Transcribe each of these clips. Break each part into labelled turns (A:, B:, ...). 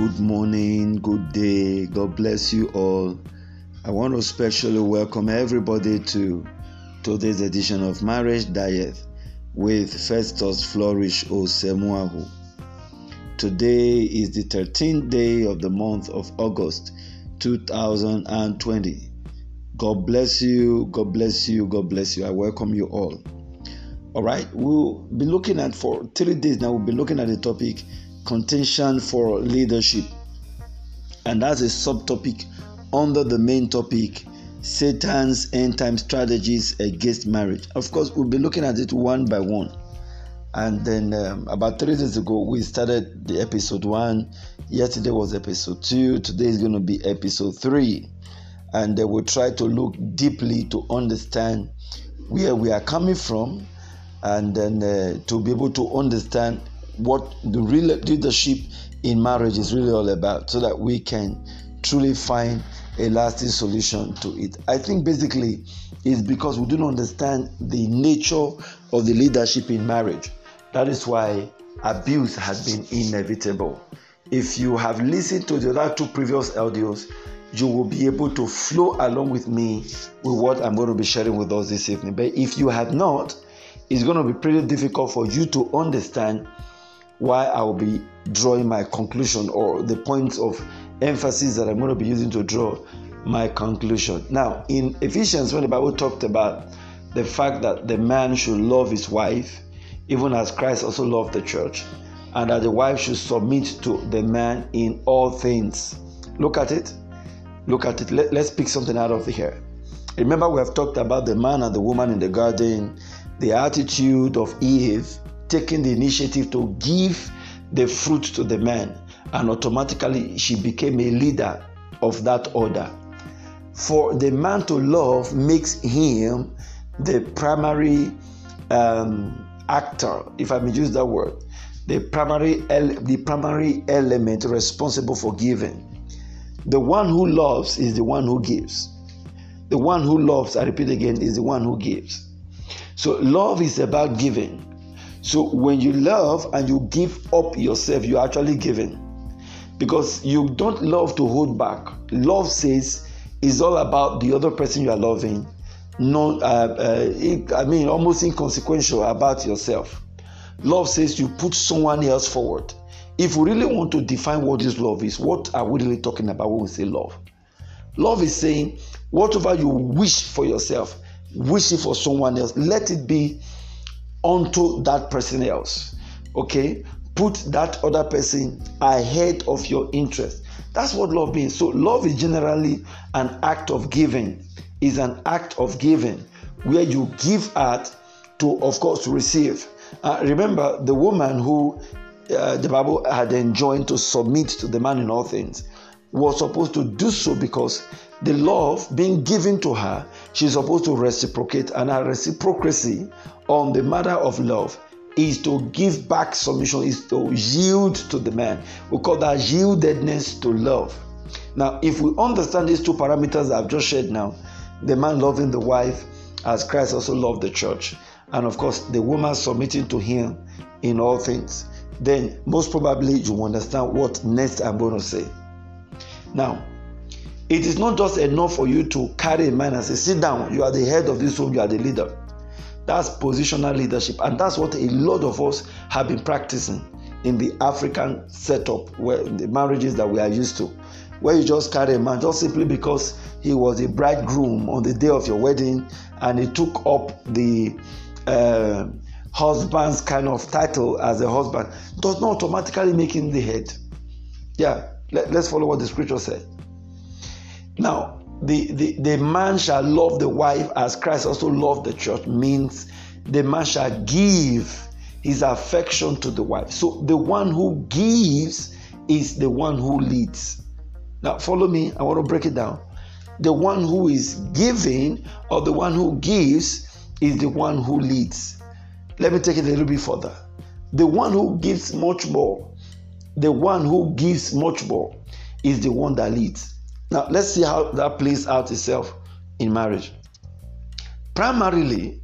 A: good morning, good day. God bless you all. I want to especially welcome everybody to today's edition of Marriage Diet with Festus Flourish Osemuahu. Today is the 13th day of the month of August 2020. God bless you, God bless you, God bless you. I welcome you all. All right, we'll be looking at for three days now, we'll be looking at the topic contention for leadership. And that's a subtopic under the main topic Satan's end time strategies against marriage. Of course, we'll be looking at it one by one. And then um, about three days ago, we started the episode one. Yesterday was episode two. Today is going to be episode three. And uh, we'll try to look deeply to understand where we are coming from and then uh, to be able to understand what the real leadership in marriage is really all about so that we can truly find a lasting solution to it. I think basically it's because we don't understand the nature of the leadership in marriage. That is why abuse has been inevitable. If you have listened to the other two previous audios, you will be able to flow along with me with what I'm going to be sharing with us this evening. But if you have not, it's going to be pretty difficult for you to understand why I will be drawing my conclusion or the points of emphasis that I'm going to be using to draw my conclusion. Now, in Ephesians, when the Bible talked about the fact that the man should love his wife, even as Christ also loved the church, and that the wife should submit to the man in all things. Look at it. Look at it. Let, us pick something out of here. Remember, we have talked about the man and the woman in the garden, the attitude of Eve taking the initiative to give the fruit to the man, and automatically she became a leader of that order. For the man to love makes him the primary um, actor, if I may use that word, the primary the primary element responsible for giving. The one who loves is the one who gives. The one who loves, I repeat again, is the one who gives. So love is about giving. So when you love and you give up yourself, you're actually giving. Because you don't love to hold back. Love says it's all about the other person you are loving. No, uh, uh, I mean, almost inconsequential about yourself. Love says you put someone else forward. If we really want to define what this love is, what are we really talking about when we say love? Love is saying whatever you wish for yourself, wish it for someone else. Let it be unto that person else. Okay? Put that other person ahead of your interest. That's what love means. So, love is generally an act of giving, is an act of giving where you give out to, of course, receive. Uh, remember the woman who uh, the Bible had enjoined to submit to the man in all things was supposed to do so because the love being given to her, she's supposed to reciprocate, and her reciprocity on the matter of love is to give back submission, is to yield to the man. We call that yieldedness to love. Now, if we understand these two parameters I've just shared now, the man loving the wife as Christ also loved the church, and of course, the woman submitting to him in all things, then most probably you will understand what next I'm going to say. Now, it is not just enough for you to carry a man and say, Sit down, you are the head of this home, you are the leader. That's positional leadership. And that's what a lot of us have been practicing in the African setup, where the marriages that we are used to, where you just carry a man just simply because he was a bridegroom on the day of your wedding and he took up the uh, husband's kind of title as a husband, does not automatically make him the head. Yeah, let, us follow what the scripture said. Now, the, the, the man shall love the wife as Christ also loved the church means the man shall give his affection to the wife. So the one who gives is the one who leads. Now, follow me. I want to break it down. The one who is giving or the one who gives is the one who leads. Let me take it a little bit further. The one who gives much more, the one who gives much more is the one that leads. Now, let's see how that plays out itself in marriage. Primarily,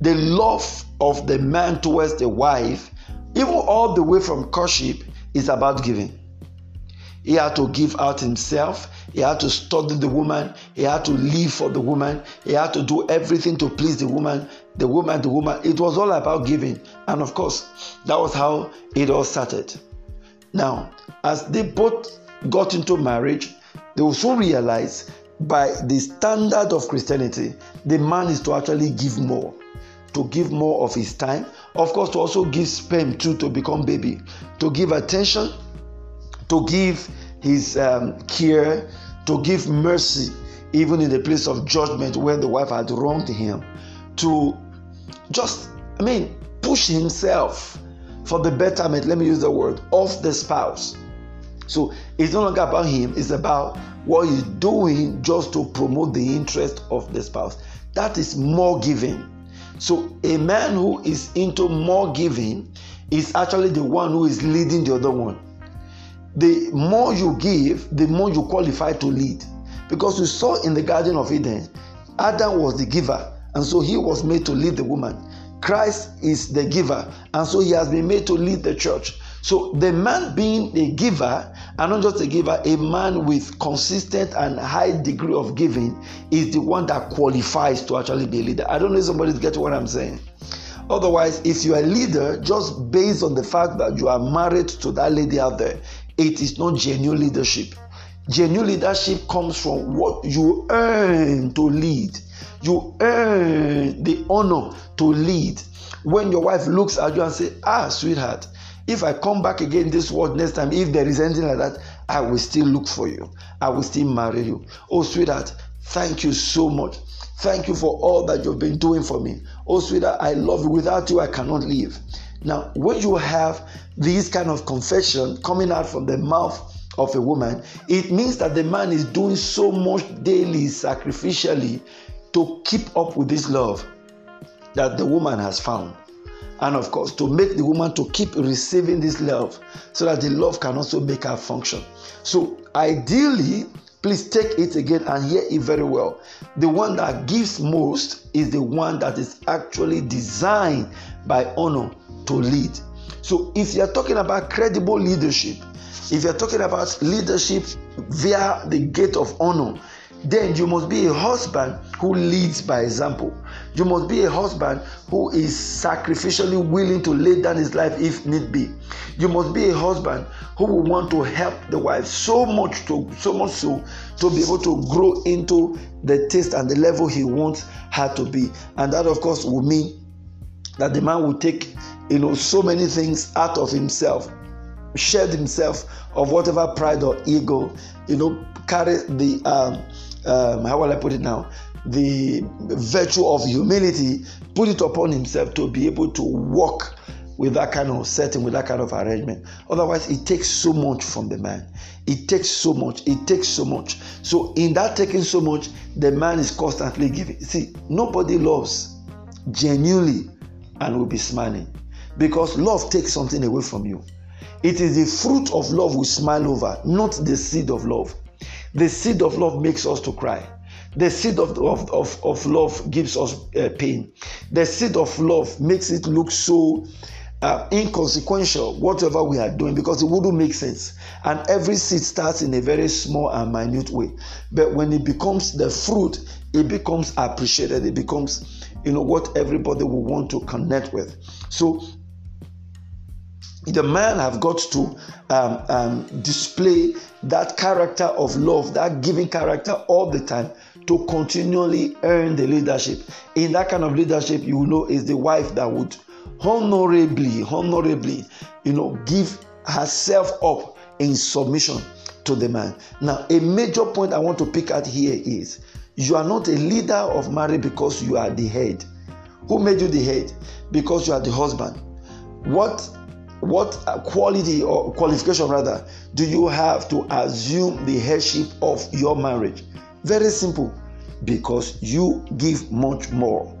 A: the love of the man towards the wife, even all the way from courtship, is about giving. He had to give out himself. He had to study the woman. He had to live for the woman. He had to do everything to please the woman. The woman, the woman. It was all about giving. And of course, that was how it all started. Now, as they both got into marriage, they also realize by the standard of Christianity, the man is to actually give more, to give more of his time, of course, to also give sperm too to become baby, to give attention, to give his um, care, to give mercy, even in the place of judgment when the wife had wronged him, to just, I mean, push himself for the betterment, let me use the word, of the spouse. So it's no longer about him, it's about what he's doing just to promote the interest of the spouse. That is more giving. So a man who is into more giving is actually the one who is leading the other one. The more you give, the more you qualify to lead. Because you saw in the Garden of Eden, Adam was the giver, and so he was made to lead the woman. Christ is the giver, and so he has been made to lead the church. So the man being a giver, and not just a giver, a man with consistent and high degree of giving is the one that qualifies to actually be a leader. I don't know if somebody's getting what I'm saying. Otherwise, if you are a leader just based on the fact that you are married to that lady out there, it is not genuine leadership. Genuine leadership comes from what you earn to lead. You earn the honor to lead. When your wife looks at you and say, "Ah, sweetheart, if I come back again this world next time, if there is anything like that, I will still look for you. I will still marry you. Oh, sweetheart, thank you so much. Thank you for all that you've been doing for me. Oh, sweetheart, I love you. Without you, I cannot live. Now, when you have these kind of confession coming out from the mouth of a woman, it means that the man is doing so much daily, sacrificially, to keep up with this love that the woman has found and of course to make the woman to keep receiving this love so that the love can also make her function. So ideally please take it again and hear it very well. The one that gives most is the one that is actually designed by honor to lead. So if you're talking about credible leadership if you're talking about leadership via the gate of honor then you must be a husband who leads by example. You must be a husband who is sacrificially willing to lay down his life if need be. You must be a husband who will want to help the wife so much to so much so to be able to grow into the taste and the level he wants her to be. And that of course will mean that the man will take you know so many things out of himself shed himself of whatever pride or ego you know carry the um, um, how will I put it now? The virtue of humility, put it upon himself to be able to walk with that kind of setting, with that kind of arrangement. Otherwise, it takes so much from the man. It takes so much. It takes so much. So, in that taking so much, the man is constantly giving. See, nobody loves genuinely and will be smiling because love takes something away from you. It is the fruit of love we smile over, not the seed of love. The seed of love makes us to cry. The seed of, of, of, of love gives us uh, pain. The seed of love makes it look so uh, inconsequential, whatever we are doing, because it wouldn't make sense. And every seed starts in a very small and minute way. But when it becomes the fruit, it becomes appreciated. It becomes, you know, what everybody will want to connect with. So the man have got to um, um, display that character of love, that giving character all the time to continually earn the leadership. In that kind of leadership, you know, is the wife that would honorably, honorably, you know, give herself up in submission to the man. Now, a major point I want to pick out here is you are not a leader of marriage because you are the head. Who made you the head? Because you are the husband. What what quality or qualification rather do you have to assume the headship of your marriage? Very simple. Because you give much more.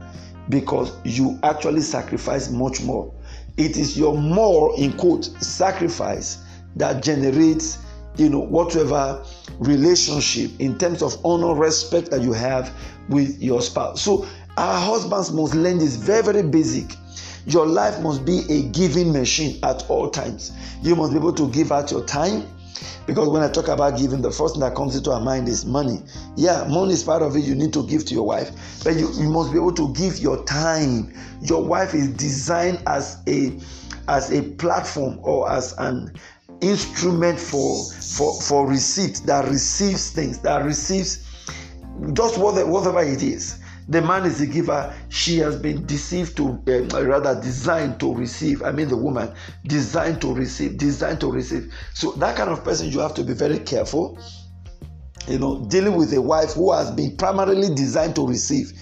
A: Because you actually sacrifice much more. It is your more in quote sacrifice that generates you know whatever relationship in terms of honor respect that you have with your spouse. So our husbands must learn this very very basic your life must be a giving machine at all times. You must be able to give out your time. Because when I talk about giving, the first thing that comes into our mind is money. Yeah, money is part of it. You need to give to your wife, but you, you must be able to give your time. Your wife is designed as a as a platform or as an instrument for for for receipt that receives things that receives just whatever it is the man is the giver. She has been deceived to uh, rather designed to receive i mean the woman designed to receive designed to receive. So that kind of person you have to be very careful you know dealing with a wife who has been primarily designed to receive.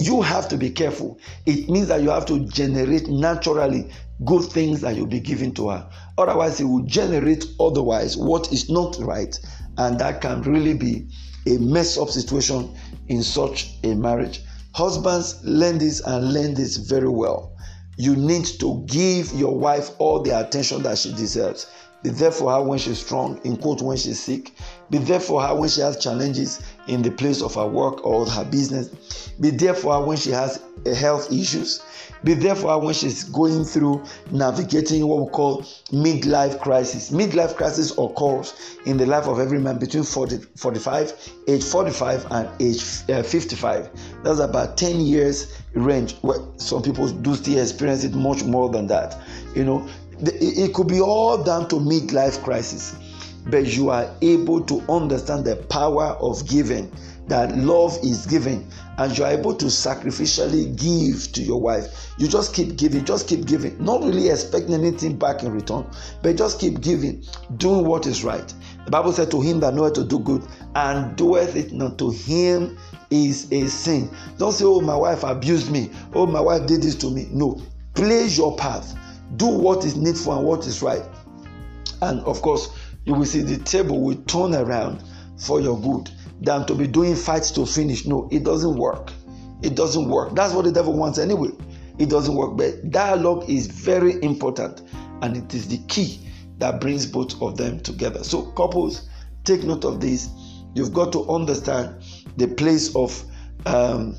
A: You have to be careful. It means that you have to generate naturally good things that you'll be giving to her. Otherwise it will generate otherwise what is not right. And that can really be a mess up situation in such a marriage husbands learn this and learn this very well. You need to give your wife all the attention that she deserves be there for her when she's strong, in quote, when she's sick. Be there for her when she has challenges in the place of her work or her business. Be there for her when she has health issues. Be there for her when she's going through navigating what we call midlife crisis. Midlife crisis occurs in the life of every man between 40, 45, age 45 and age uh, 55. That's about 10 years range. Well, some people do still experience it much more than that. You know, it could be all down to midlife crisis but you are able to understand the power of giving that love is given and you are able to sacrificially give to your wife. You just keep giving just keep giving not really expecting anything back in return but just keep giving doing what is right. The bible said to him that knoweth to do good and doeth it not to him is a sin. Don't say oh my wife abused me. Oh my wife did this to me. No. Place your path do what is needful and what is right. And of course you will see the table will turn around for your good than to be doing fights to finish. No it doesn't work. It doesn't work. That's what the devil wants anyway. It doesn't work. But dialogue is very important and it is the key that brings both of them together. So couples take note of this. You've got to understand the place of um,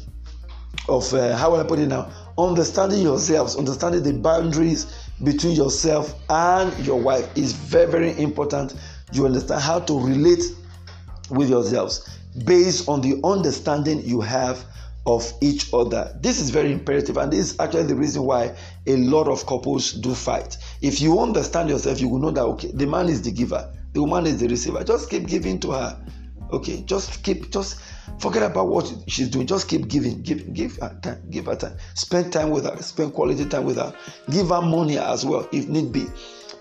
A: of uh, how will I put it now? Understanding yourselves, understanding the boundaries between yourself and your wife is very, very important. You understand how to relate with yourselves based on the understanding you have of each other. This is very imperative, and this is actually the reason why a lot of couples do fight. If you understand yourself, you will know that okay, the man is the giver, the woman is the receiver. Just keep giving to her. Okay, just keep just Forget about what she's doing. Just keep giving. Give, give her time. Give her time. Spend time with her. Spend quality time with her. Give her money as well, if need be.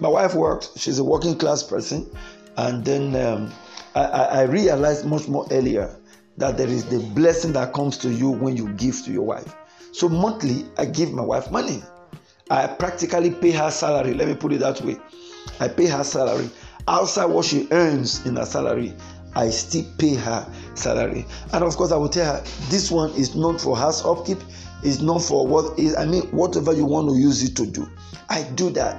A: My wife works. She's a working class person, and then um, I, I realized much more earlier that there is the blessing that comes to you when you give to your wife. So monthly, I give my wife money. I practically pay her salary. Let me put it that way. I pay her salary outside what she earns in her salary. I still pay her salary. And of course, I will tell her this one is not for house upkeep, it's not for what is, I mean, whatever you want to use it to do. I do that.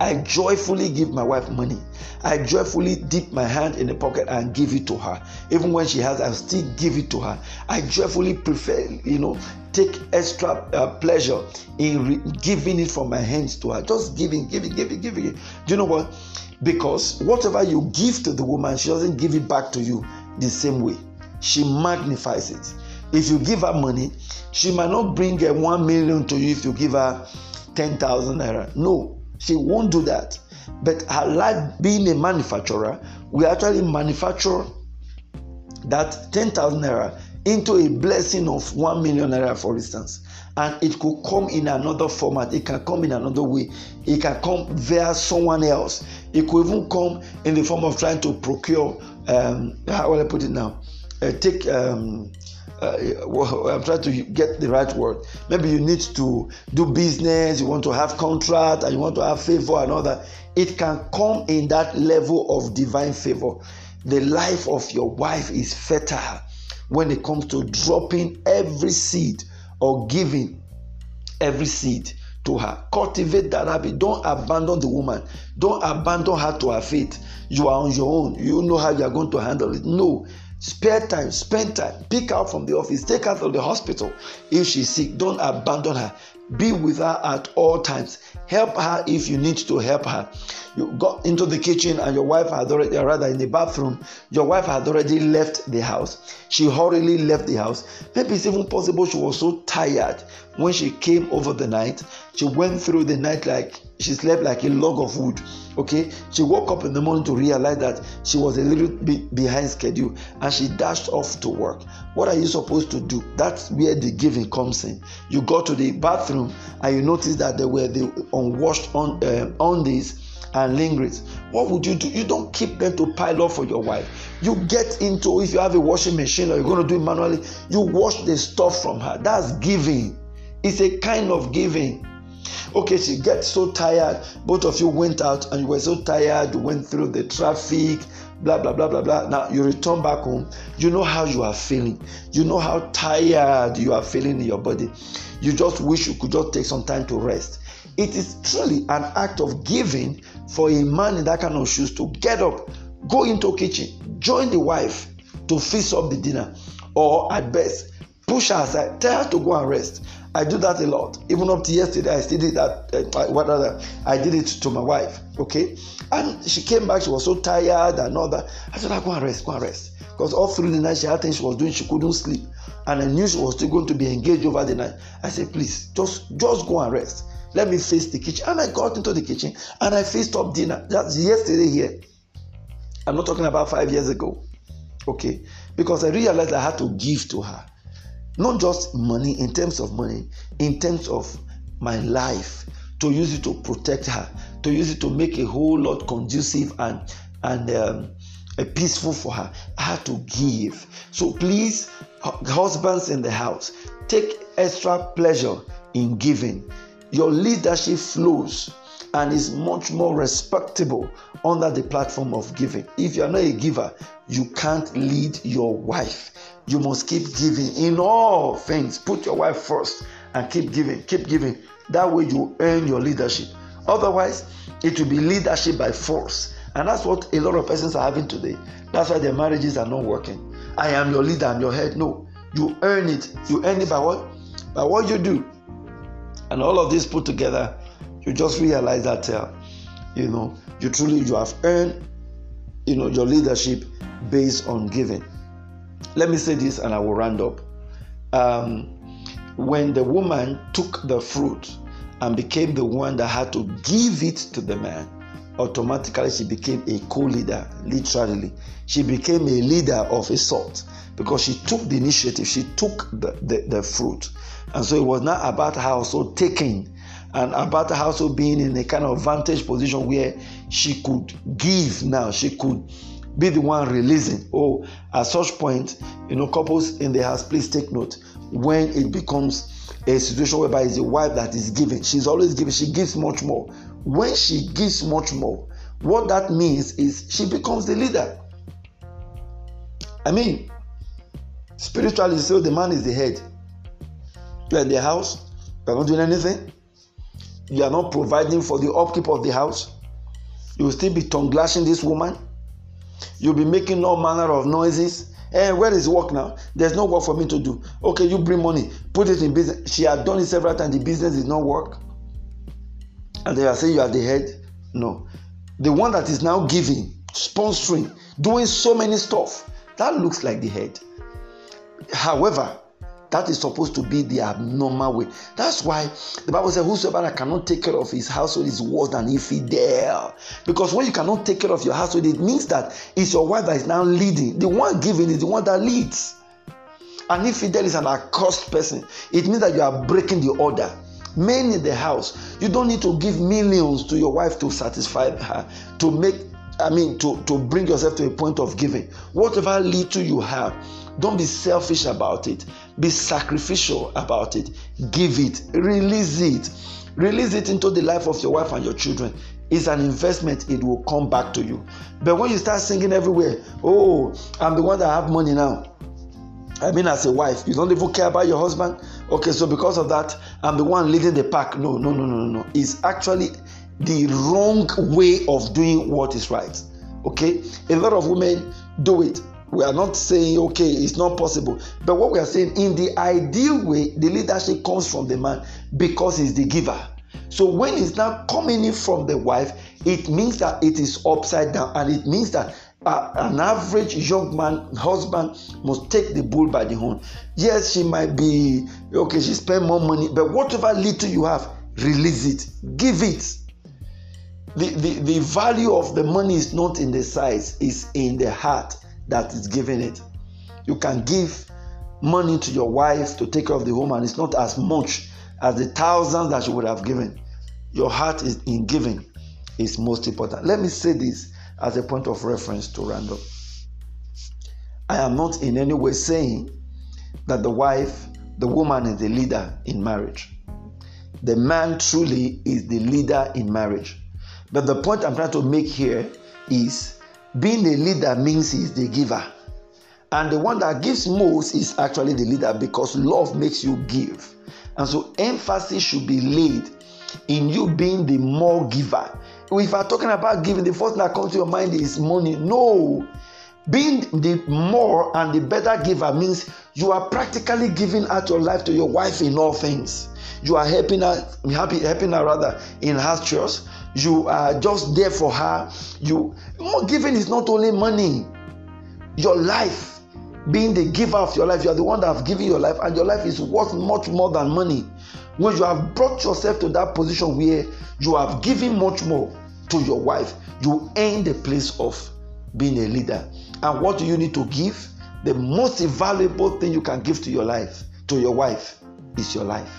A: I joyfully give my wife money. I joyfully dip my hand in the pocket and give it to her. Even when she has, I still give it to her. I joyfully prefer, you know, take extra uh, pleasure in re- giving it from my hands to her. Just giving, giving, giving, giving. Do you know what? Because whatever you give to the woman, she doesn't give it back to you the same way. She magnifies it. If you give her money, she might not bring a one million to you if you give her ten thousand naira. No, she won't do that. But her life being a manufacturer, we actually manufacture that ten thousand naira into a blessing of one million naira, for instance and it could come in another format it can come in another way it can come via someone else it could even come in the form of trying to procure um, how will i put it now uh, take um, uh, I'm trying to get the right word. Maybe you need to do business, you want to have contract, and you want to have favor and all that. It can come in that level of divine favor. The life of your wife is fertile when it comes to dropping every seed or giving every seed to her. Cultivate that habit. Don't abandon the woman. Don't abandon her to her fate. You are on your own. You know how you are going to handle it. No. Spare time, spend time, pick her from the office, take her to the hospital if she's sick. Don't abandon her. Be with her at all times. Help her if you need to help her. You got into the kitchen and your wife had already, rather in the bathroom, your wife had already left the house. She hurriedly left the house. Maybe it's even possible she was so tired when she came over the night. She went through the night like she slept like a log of wood. Okay, she woke up in the morning to realize that she was a little bit behind schedule and she dashed off to work. What are you supposed to do? That's where the giving comes in. You go to the bathroom and you notice that there were the unwashed on uh, undies and lingerings. What would you do? You don't keep them to pile up for your wife. You get into if you have a washing machine or you're going to do it manually, you wash the stuff from her. That's giving. It's a kind of giving. Okay, she gets so tired. Both of you went out and you were so tired. You went through the traffic, blah, blah, blah, blah, blah. Now you return back home. You know how you are feeling. You know how tired you are feeling in your body. You just wish you could just take some time to rest. It is truly an act of giving for a man in that kind of shoes to get up, go into kitchen, join the wife to fix up the dinner, or at best, push her aside, tell her to go and rest. I do that a lot. Even up to yesterday, I still did that. Uh, what other? I did it to my wife. Okay, and she came back. She was so tired and all that. I said, "Go and rest. Go and rest." Because all through the night she had things she was doing. She couldn't sleep, and I knew she was still going to be engaged over the night. I said, "Please, just just go and rest." Let me face the kitchen. And I got into the kitchen and I faced up dinner. That's yesterday here. I'm not talking about five years ago. Okay. Because I realized I had to give to her. Not just money in terms of money, in terms of my life, to use it to protect her, to use it to make a whole lot conducive and and um, peaceful for her. I had to give. So please, husbands in the house, take extra pleasure in giving your leadership flows and is much more respectable under the platform of giving. If you are not a giver, you can't lead your wife. You must keep giving in all things. Put your wife first and keep giving, keep giving. That way you earn your leadership. Otherwise, it will be leadership by force. And that's what a lot of persons are having today. That's why their marriages are not working. I am your leader, I'm your head. No, you earn it. You earn it by what? By what you do. And all of this put together, you just realize that uh, you know you truly you have earned you know your leadership based on giving. Let me say this, and I will round up. Um, when the woman took the fruit and became the one that had to give it to the man, automatically she became a co-leader. Literally, she became a leader of a sort because she took the initiative. She took the, the, the fruit. And so it was not about her also taking and about her also being in a kind of vantage position where she could give now, she could be the one releasing. Oh, at such point, you know, couples in the house, please take note when it becomes a situation whereby it's a wife that is giving. She's always giving, she gives much more. When she gives much more, what that means is she becomes the leader. I mean, spiritually, so the man is the head. You are in the house, you are not doing anything. You are not providing for the upkeep of the house. You will still be tongue lashing this woman. You'll be making all manner of noises. Hey, eh, where is work now? There's no work for me to do. Okay, you bring money, put it in business. She had done it several times. The business did not work. And they are saying you are the head. No. The one that is now giving, sponsoring, doing so many stuff, that looks like the head. However, that is supposed to be the abnormal way. That's why the Bible says, Whosoever cannot take care of his household is worse than infidel. Because when you cannot take care of your household, it means that it's your wife that is now leading. The one giving is the one that leads. And infidel is an accursed person. It means that you are breaking the order. Men in the house, you don't need to give millions to your wife to satisfy her, to make I mean, to, to bring yourself to a point of giving. Whatever little you have, don't be selfish about it. Be sacrificial about it. Give it. Release it. Release it into the life of your wife and your children. It's an investment, it will come back to you. But when you start singing everywhere, oh, I'm the one that have money now. I mean, as a wife, you don't even care about your husband. Okay, so because of that, I'm the one leading the pack. No, no, no, no, no. It's actually the wrong way of doing what is right. Okay, a lot of women do it. We are not saying okay, it's not possible, but what we are saying in the ideal way, the leadership comes from the man. because he's the giver. So when it's now coming in from the wife, it means that it is upside down, and it means that uh, an average young man husband must take the bull by the horn. Yes, she might be okay. She spend more money, but whatever little you have, release it, give it. The, the, the value of the money is not in the size, it's in the heart that is giving it. You can give money to your wife to take care of the home, and it's not as much as the thousands that you would have given. Your heart is in giving is most important. Let me say this as a point of reference to Randall. I am not in any way saying that the wife, the woman is the leader in marriage. The man truly is the leader in marriage. But the point I'm trying to make here is being a leader means he's the giver. And the one that gives most is actually the leader because love makes you give. And so emphasis should be laid in you being the more giver. If I'm talking about giving, the first thing that comes to your mind is money. No. Being the more and the better giver means you are practically giving out your life to your wife in all things. You are helping her, happy, helping her rather in her church. You are just there for her. You more giving is not only money, your life being the giver of your life. You are the one that have given your life, and your life is worth much more than money. When you have brought yourself to that position where you have given much more to your wife, you earn the place of being a leader. And what do you need to give? The most valuable thing you can give to your life, to your wife, is your life.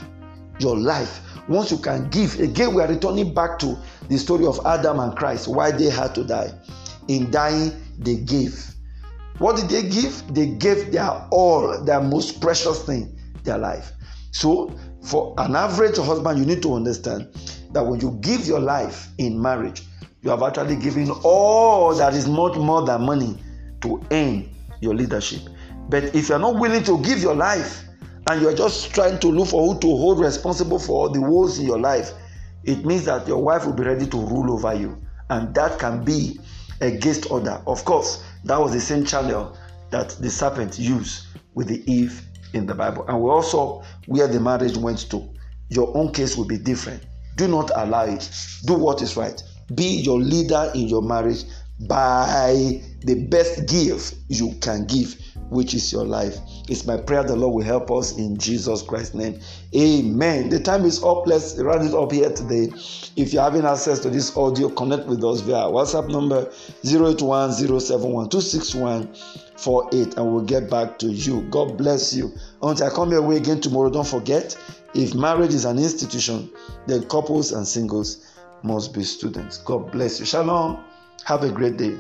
A: Your life. Once you can give, again, we are returning back to the story of Adam and Christ, why they had to die. In dying, they gave what did they give? They gave their all, their most precious thing, their life. So, for an average husband, you need to understand that when you give your life in marriage, you have actually given all that is much more than money to earn your leadership. But if you're not willing to give your life and you're just trying to look for who to hold responsible for all the woes in your life, it means that your wife will be ready to rule over you. And that can be against order. Of course, that was the same channel that the serpent used with the Eve in the Bible. And we also where the marriage went to. Your own case will be different. Do not allow it. Do what is right. Be your leader in your marriage by the best gift you can give which is your life. It's my prayer the Lord will help us in Jesus Christ's name. Amen. The time is up. Let's run it up here today. If you're having access to this audio, connect with us via WhatsApp number 08107126148 and we'll get back to you. God bless you. Until I come your way again tomorrow, don't forget if marriage is an institution, then couples and singles must be students. God bless you. Shalom. Have a great day.